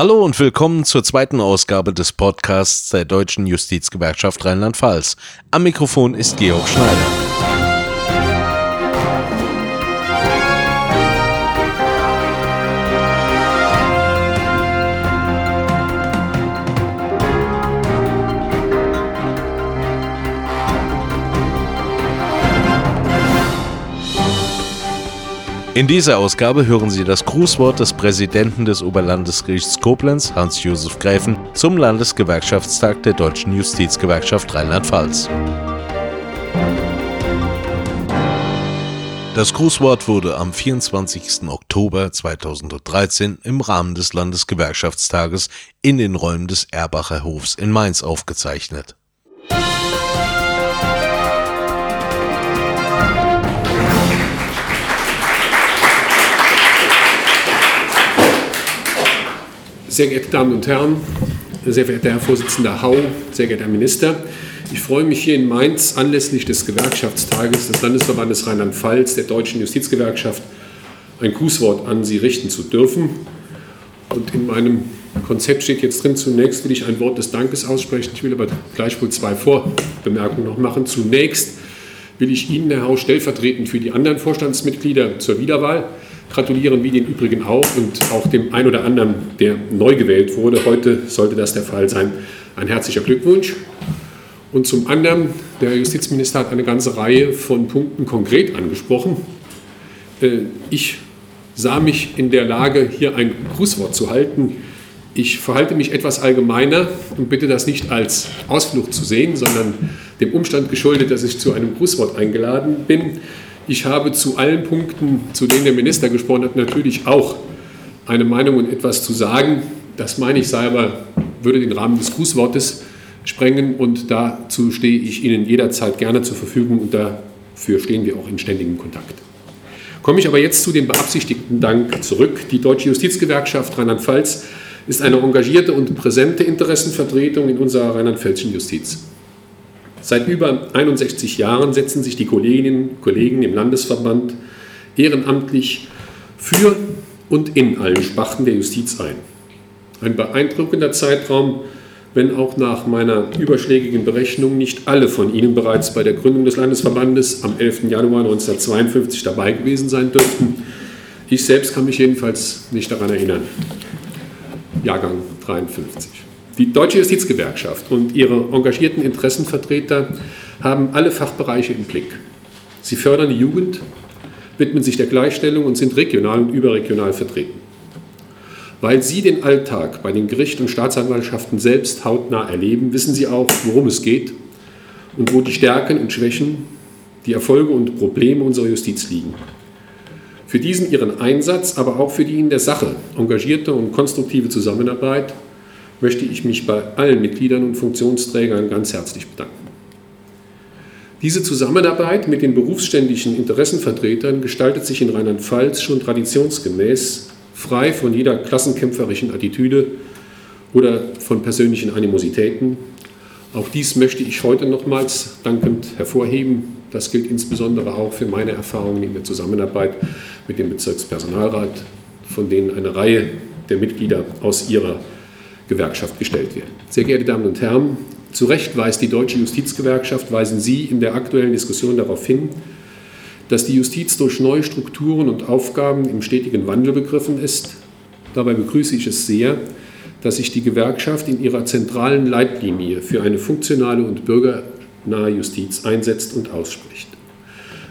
Hallo und willkommen zur zweiten Ausgabe des Podcasts der Deutschen Justizgewerkschaft Rheinland-Pfalz. Am Mikrofon ist Georg Schneider. In dieser Ausgabe hören Sie das Grußwort des Präsidenten des Oberlandesgerichts Koblenz, Hans-Josef Gräfen, zum Landesgewerkschaftstag der Deutschen Justizgewerkschaft Rheinland-Pfalz. Das Grußwort wurde am 24. Oktober 2013 im Rahmen des Landesgewerkschaftstages in den Räumen des Erbacher Hofs in Mainz aufgezeichnet. Sehr geehrte Damen und Herren, sehr verehrter Herr Vorsitzender Hau, sehr geehrter Herr Minister, ich freue mich hier in Mainz anlässlich des Gewerkschaftstages des Landesverbandes Rheinland-Pfalz der Deutschen Justizgewerkschaft ein Grußwort an Sie richten zu dürfen. Und in meinem Konzept steht jetzt drin, zunächst will ich ein Wort des Dankes aussprechen. Ich will aber gleichwohl zwei Vorbemerkungen noch machen. Zunächst will ich Ihnen, Herr Hau, stellvertretend für die anderen Vorstandsmitglieder zur Wiederwahl gratulieren, wie den übrigen auch und auch dem einen oder anderen, der neu gewählt wurde. Heute sollte das der Fall sein. Ein herzlicher Glückwunsch. Und zum anderen, der Justizminister hat eine ganze Reihe von Punkten konkret angesprochen. Äh, ich sah mich in der Lage, hier ein Grußwort zu halten. Ich verhalte mich etwas allgemeiner und bitte das nicht als Ausflucht zu sehen, sondern dem Umstand geschuldet, dass ich zu einem Grußwort eingeladen bin. Ich habe zu allen Punkten, zu denen der Minister gesprochen hat, natürlich auch eine Meinung und etwas zu sagen. Das meine ich selber, würde den Rahmen des Grußwortes sprengen und dazu stehe ich Ihnen jederzeit gerne zur Verfügung und dafür stehen wir auch in ständigem Kontakt. Komme ich aber jetzt zu dem beabsichtigten Dank zurück. Die Deutsche Justizgewerkschaft Rheinland-Pfalz ist eine engagierte und präsente Interessenvertretung in unserer rheinland-pfälzischen Justiz. Seit über 61 Jahren setzen sich die Kolleginnen und Kollegen im Landesverband ehrenamtlich für und in allen Sparten der Justiz ein. Ein beeindruckender Zeitraum, wenn auch nach meiner überschlägigen Berechnung nicht alle von Ihnen bereits bei der Gründung des Landesverbandes am 11. Januar 1952 dabei gewesen sein dürften. Ich selbst kann mich jedenfalls nicht daran erinnern. Jahrgang 53. Die Deutsche Justizgewerkschaft und ihre engagierten Interessenvertreter haben alle Fachbereiche im Blick. Sie fördern die Jugend, widmen sich der Gleichstellung und sind regional und überregional vertreten. Weil Sie den Alltag bei den Gerichten und Staatsanwaltschaften selbst hautnah erleben, wissen Sie auch, worum es geht und wo die Stärken und Schwächen, die Erfolge und Probleme unserer Justiz liegen. Für diesen Ihren Einsatz, aber auch für die in der Sache engagierte und konstruktive Zusammenarbeit möchte ich mich bei allen Mitgliedern und Funktionsträgern ganz herzlich bedanken. Diese Zusammenarbeit mit den berufsständischen Interessenvertretern gestaltet sich in Rheinland-Pfalz schon traditionsgemäß frei von jeder klassenkämpferischen Attitüde oder von persönlichen Animositäten. Auch dies möchte ich heute nochmals dankend hervorheben. Das gilt insbesondere auch für meine Erfahrungen in der Zusammenarbeit mit dem Bezirkspersonalrat, von denen eine Reihe der Mitglieder aus ihrer Gewerkschaft gestellt werden. Sehr geehrte Damen und Herren, zu Recht weist die Deutsche Justizgewerkschaft, weisen Sie in der aktuellen Diskussion darauf hin, dass die Justiz durch neue Strukturen und Aufgaben im stetigen Wandel begriffen ist. Dabei begrüße ich es sehr, dass sich die Gewerkschaft in ihrer zentralen Leitlinie für eine funktionale und bürgernahe Justiz einsetzt und ausspricht.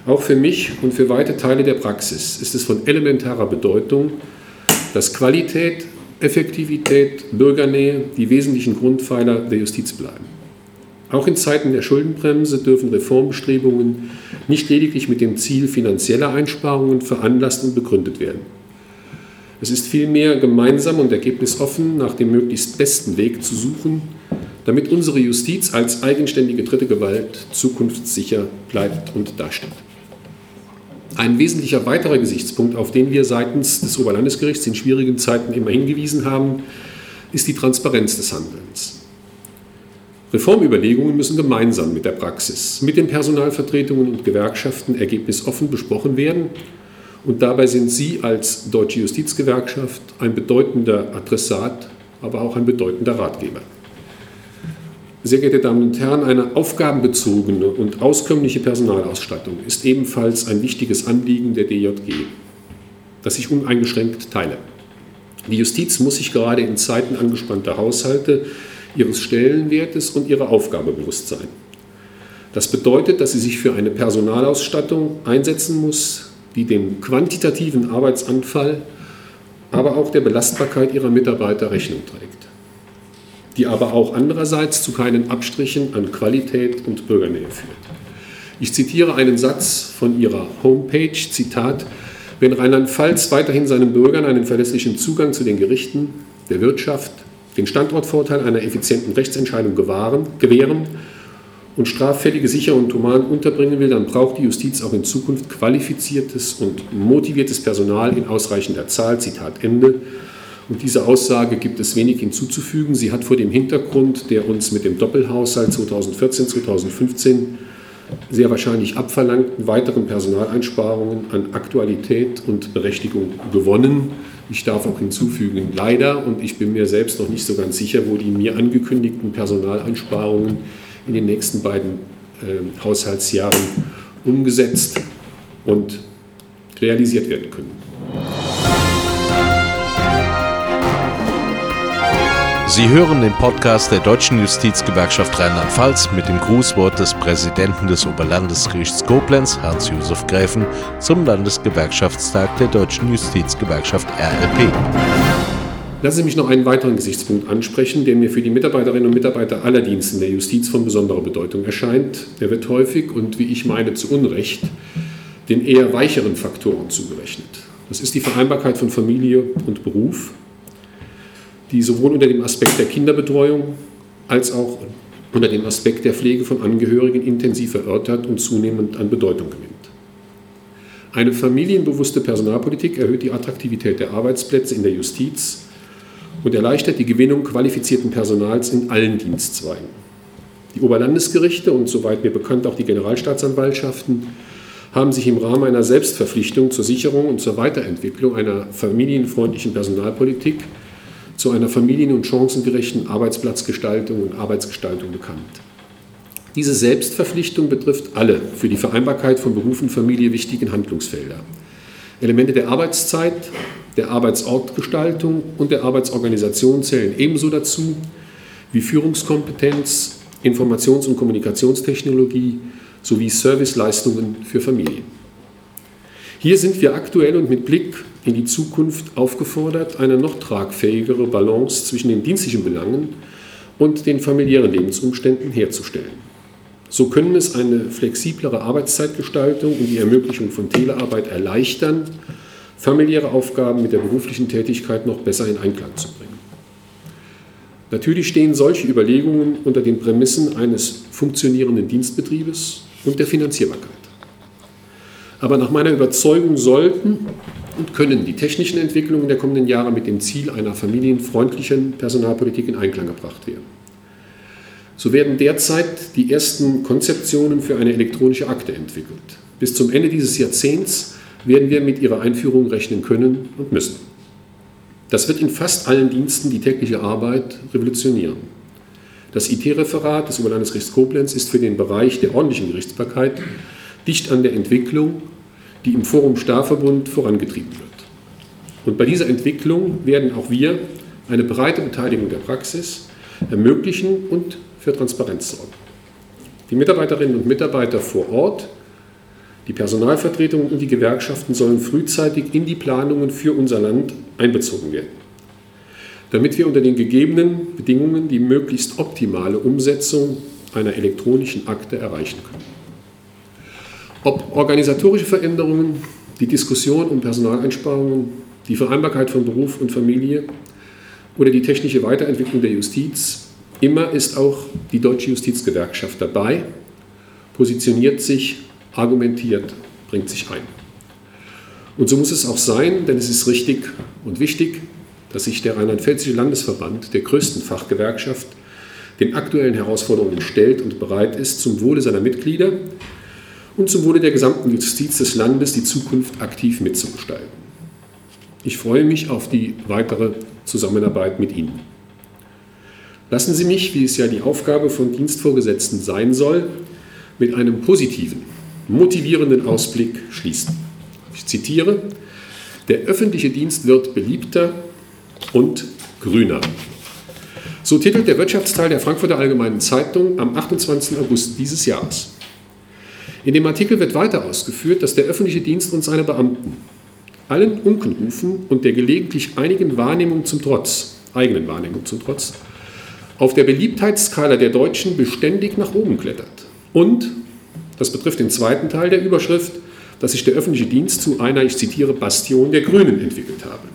Auch für mich und für weite Teile der Praxis ist es von elementarer Bedeutung, dass Qualität, Effektivität, Bürgernähe die wesentlichen Grundpfeiler der Justiz bleiben. Auch in Zeiten der Schuldenbremse dürfen Reformbestrebungen nicht lediglich mit dem Ziel finanzieller Einsparungen veranlasst und begründet werden. Es ist vielmehr gemeinsam und ergebnisoffen nach dem möglichst besten Weg zu suchen, damit unsere Justiz als eigenständige dritte Gewalt zukunftssicher bleibt und dasteht. Ein wesentlicher weiterer Gesichtspunkt, auf den wir seitens des Oberlandesgerichts in schwierigen Zeiten immer hingewiesen haben, ist die Transparenz des Handelns. Reformüberlegungen müssen gemeinsam mit der Praxis, mit den Personalvertretungen und Gewerkschaften ergebnisoffen besprochen werden. Und dabei sind Sie als Deutsche Justizgewerkschaft ein bedeutender Adressat aber auch ein bedeutender Ratgeber. Sehr geehrte Damen und Herren, eine aufgabenbezogene und auskömmliche Personalausstattung ist ebenfalls ein wichtiges Anliegen der DJG, das ich uneingeschränkt teile. Die Justiz muss sich gerade in Zeiten angespannter Haushalte ihres Stellenwertes und ihrer Aufgabe bewusst sein. Das bedeutet, dass sie sich für eine Personalausstattung einsetzen muss, die dem quantitativen Arbeitsanfall, aber auch der Belastbarkeit ihrer Mitarbeiter Rechnung trägt, die aber auch andererseits zu keinen Abstrichen an Qualität und Bürgernähe führt. Ich zitiere einen Satz von ihrer Homepage, Zitat, wenn Rheinland-Pfalz weiterhin seinen Bürgern einen verlässlichen Zugang zu den Gerichten, der Wirtschaft, den Standortvorteil einer effizienten Rechtsentscheidung gewahren, gewähren und straffällige sicher und human unterbringen will, dann braucht die Justiz auch in Zukunft qualifiziertes und motiviertes Personal in ausreichender Zahl. Zitat Ende. Und diese Aussage gibt es wenig hinzuzufügen. Sie hat vor dem Hintergrund der uns mit dem Doppelhaushalt 2014-2015 sehr wahrscheinlich abverlangten weiteren Personaleinsparungen an Aktualität und Berechtigung gewonnen. Ich darf auch hinzufügen, leider, und ich bin mir selbst noch nicht so ganz sicher, wo die mir angekündigten Personaleinsparungen in den nächsten beiden äh, Haushaltsjahren umgesetzt und realisiert werden können. Sie hören den Podcast der Deutschen Justizgewerkschaft Rheinland-Pfalz mit dem Grußwort des Präsidenten des Oberlandesgerichts Koblenz, Hans-Josef Gräfen, zum Landesgewerkschaftstag der Deutschen Justizgewerkschaft RLP. Lassen Sie mich noch einen weiteren Gesichtspunkt ansprechen, der mir für die Mitarbeiterinnen und Mitarbeiter aller Dienste der Justiz von besonderer Bedeutung erscheint. Er wird häufig und wie ich meine zu Unrecht den eher weicheren Faktoren zugerechnet. Das ist die Vereinbarkeit von Familie und Beruf, die sowohl unter dem Aspekt der Kinderbetreuung als auch unter dem Aspekt der Pflege von Angehörigen intensiv erörtert und zunehmend an Bedeutung gewinnt. Eine familienbewusste Personalpolitik erhöht die Attraktivität der Arbeitsplätze in der Justiz und erleichtert die Gewinnung qualifizierten Personals in allen Dienstzweigen. Die Oberlandesgerichte und soweit mir bekannt auch die Generalstaatsanwaltschaften haben sich im Rahmen einer Selbstverpflichtung zur Sicherung und zur Weiterentwicklung einer familienfreundlichen Personalpolitik zu einer familien- und chancengerechten Arbeitsplatzgestaltung und Arbeitsgestaltung bekannt. Diese Selbstverpflichtung betrifft alle für die Vereinbarkeit von Beruf und Familie wichtigen Handlungsfelder. Elemente der Arbeitszeit, der Arbeitsortgestaltung und der Arbeitsorganisation zählen ebenso dazu wie Führungskompetenz, Informations- und Kommunikationstechnologie sowie Serviceleistungen für Familien. Hier sind wir aktuell und mit Blick in die Zukunft aufgefordert, eine noch tragfähigere Balance zwischen den dienstlichen Belangen und den familiären Lebensumständen herzustellen. So können es eine flexiblere Arbeitszeitgestaltung und die Ermöglichung von Telearbeit erleichtern, familiäre Aufgaben mit der beruflichen Tätigkeit noch besser in Einklang zu bringen. Natürlich stehen solche Überlegungen unter den Prämissen eines funktionierenden Dienstbetriebes und der Finanzierbarkeit. Aber nach meiner Überzeugung sollten und können die technischen Entwicklungen der kommenden Jahre mit dem Ziel einer familienfreundlichen Personalpolitik in Einklang gebracht werden. So werden derzeit die ersten Konzeptionen für eine elektronische Akte entwickelt. Bis zum Ende dieses Jahrzehnts werden wir mit ihrer Einführung rechnen können und müssen. Das wird in fast allen Diensten die tägliche Arbeit revolutionieren. Das IT-Referat des Oberlandesgerichts Koblenz ist für den Bereich der ordentlichen Gerichtsbarkeit dicht an der Entwicklung, die im Forum Starverbund vorangetrieben wird. Und bei dieser Entwicklung werden auch wir eine breite Beteiligung der Praxis ermöglichen und für Transparenz sorgen. Die Mitarbeiterinnen und Mitarbeiter vor Ort, die Personalvertretungen und die Gewerkschaften sollen frühzeitig in die Planungen für unser Land einbezogen werden, damit wir unter den gegebenen Bedingungen die möglichst optimale Umsetzung einer elektronischen Akte erreichen können. Ob organisatorische Veränderungen, die Diskussion um Personaleinsparungen, die Vereinbarkeit von Beruf und Familie oder die technische Weiterentwicklung der Justiz, immer ist auch die Deutsche Justizgewerkschaft dabei, positioniert sich, argumentiert, bringt sich ein. Und so muss es auch sein, denn es ist richtig und wichtig, dass sich der Rheinland-Pfälzische Landesverband, der größten Fachgewerkschaft, den aktuellen Herausforderungen stellt und bereit ist, zum Wohle seiner Mitglieder und zum Wohle der gesamten Justiz des Landes die Zukunft aktiv mitzugestalten. Ich freue mich auf die weitere Zusammenarbeit mit Ihnen. Lassen Sie mich, wie es ja die Aufgabe von Dienstvorgesetzten sein soll, mit einem positiven, motivierenden Ausblick schließen. Ich zitiere, der öffentliche Dienst wird beliebter und grüner. So titelt der Wirtschaftsteil der Frankfurter Allgemeinen Zeitung am 28. August dieses Jahres. In dem Artikel wird weiter ausgeführt, dass der öffentliche Dienst und seine Beamten allen Unkenrufen und der gelegentlich einigen Wahrnehmung zum Trotz, eigenen Wahrnehmung zum Trotz, auf der Beliebtheitsskala der Deutschen beständig nach oben klettert. Und, das betrifft den zweiten Teil der Überschrift, dass sich der öffentliche Dienst zu einer, ich zitiere, Bastion der Grünen entwickelt habe.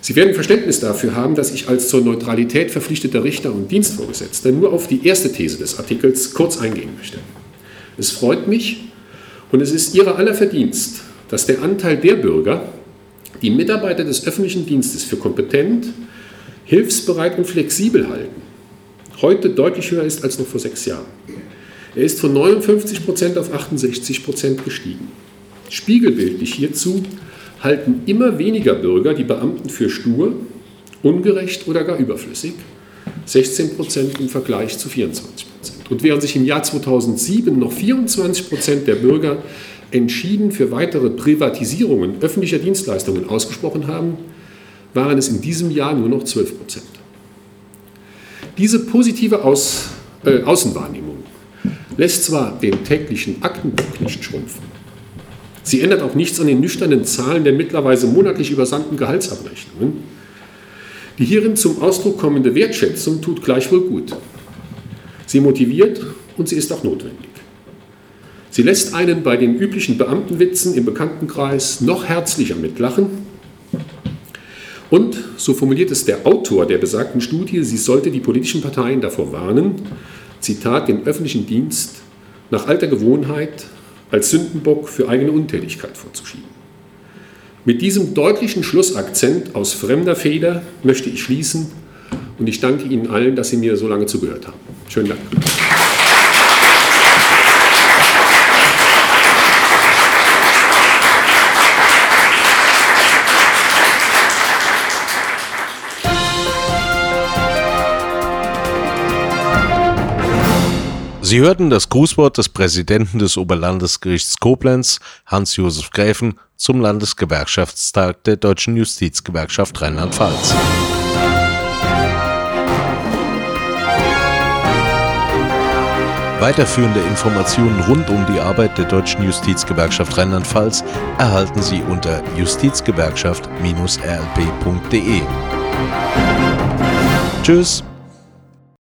Sie werden Verständnis dafür haben, dass ich als zur Neutralität verpflichteter Richter und Dienstvorgesetzter nur auf die erste These des Artikels kurz eingehen möchte. Es freut mich und es ist Ihrer aller Verdienst, dass der Anteil der Bürger, die Mitarbeiter des öffentlichen Dienstes für kompetent, hilfsbereit und flexibel halten, heute deutlich höher ist als noch vor sechs Jahren. Er ist von 59 Prozent auf 68 Prozent gestiegen. Spiegelbildlich hierzu halten immer weniger Bürger die Beamten für stur, ungerecht oder gar überflüssig. 16 Prozent im Vergleich zu 24 Prozent. Und während sich im Jahr 2007 noch 24 Prozent der Bürger entschieden für weitere Privatisierungen öffentlicher Dienstleistungen ausgesprochen haben, waren es in diesem Jahr nur noch 12 Prozent. Diese positive Aus, äh, Außenwahrnehmung lässt zwar den täglichen Aktenbuch nicht schrumpfen, sie ändert auch nichts an den nüchternen Zahlen der mittlerweile monatlich übersandten Gehaltsabrechnungen. Die hierin zum Ausdruck kommende Wertschätzung tut gleichwohl gut. Sie motiviert und sie ist auch notwendig. Sie lässt einen bei den üblichen Beamtenwitzen im Bekanntenkreis noch herzlicher mitlachen. Und, so formuliert es der Autor der besagten Studie, sie sollte die politischen Parteien davor warnen, Zitat, den öffentlichen Dienst nach alter Gewohnheit als Sündenbock für eigene Untätigkeit vorzuschieben. Mit diesem deutlichen Schlussakzent aus fremder Feder möchte ich schließen und ich danke Ihnen allen, dass Sie mir so lange zugehört haben. Schönen Dank. Sie hörten das Grußwort des Präsidenten des Oberlandesgerichts Koblenz, Hans-Josef Gräfen, zum Landesgewerkschaftstag der Deutschen Justizgewerkschaft Rheinland-Pfalz. Weiterführende Informationen rund um die Arbeit der Deutschen Justizgewerkschaft Rheinland-Pfalz erhalten Sie unter justizgewerkschaft-rlp.de. Tschüss.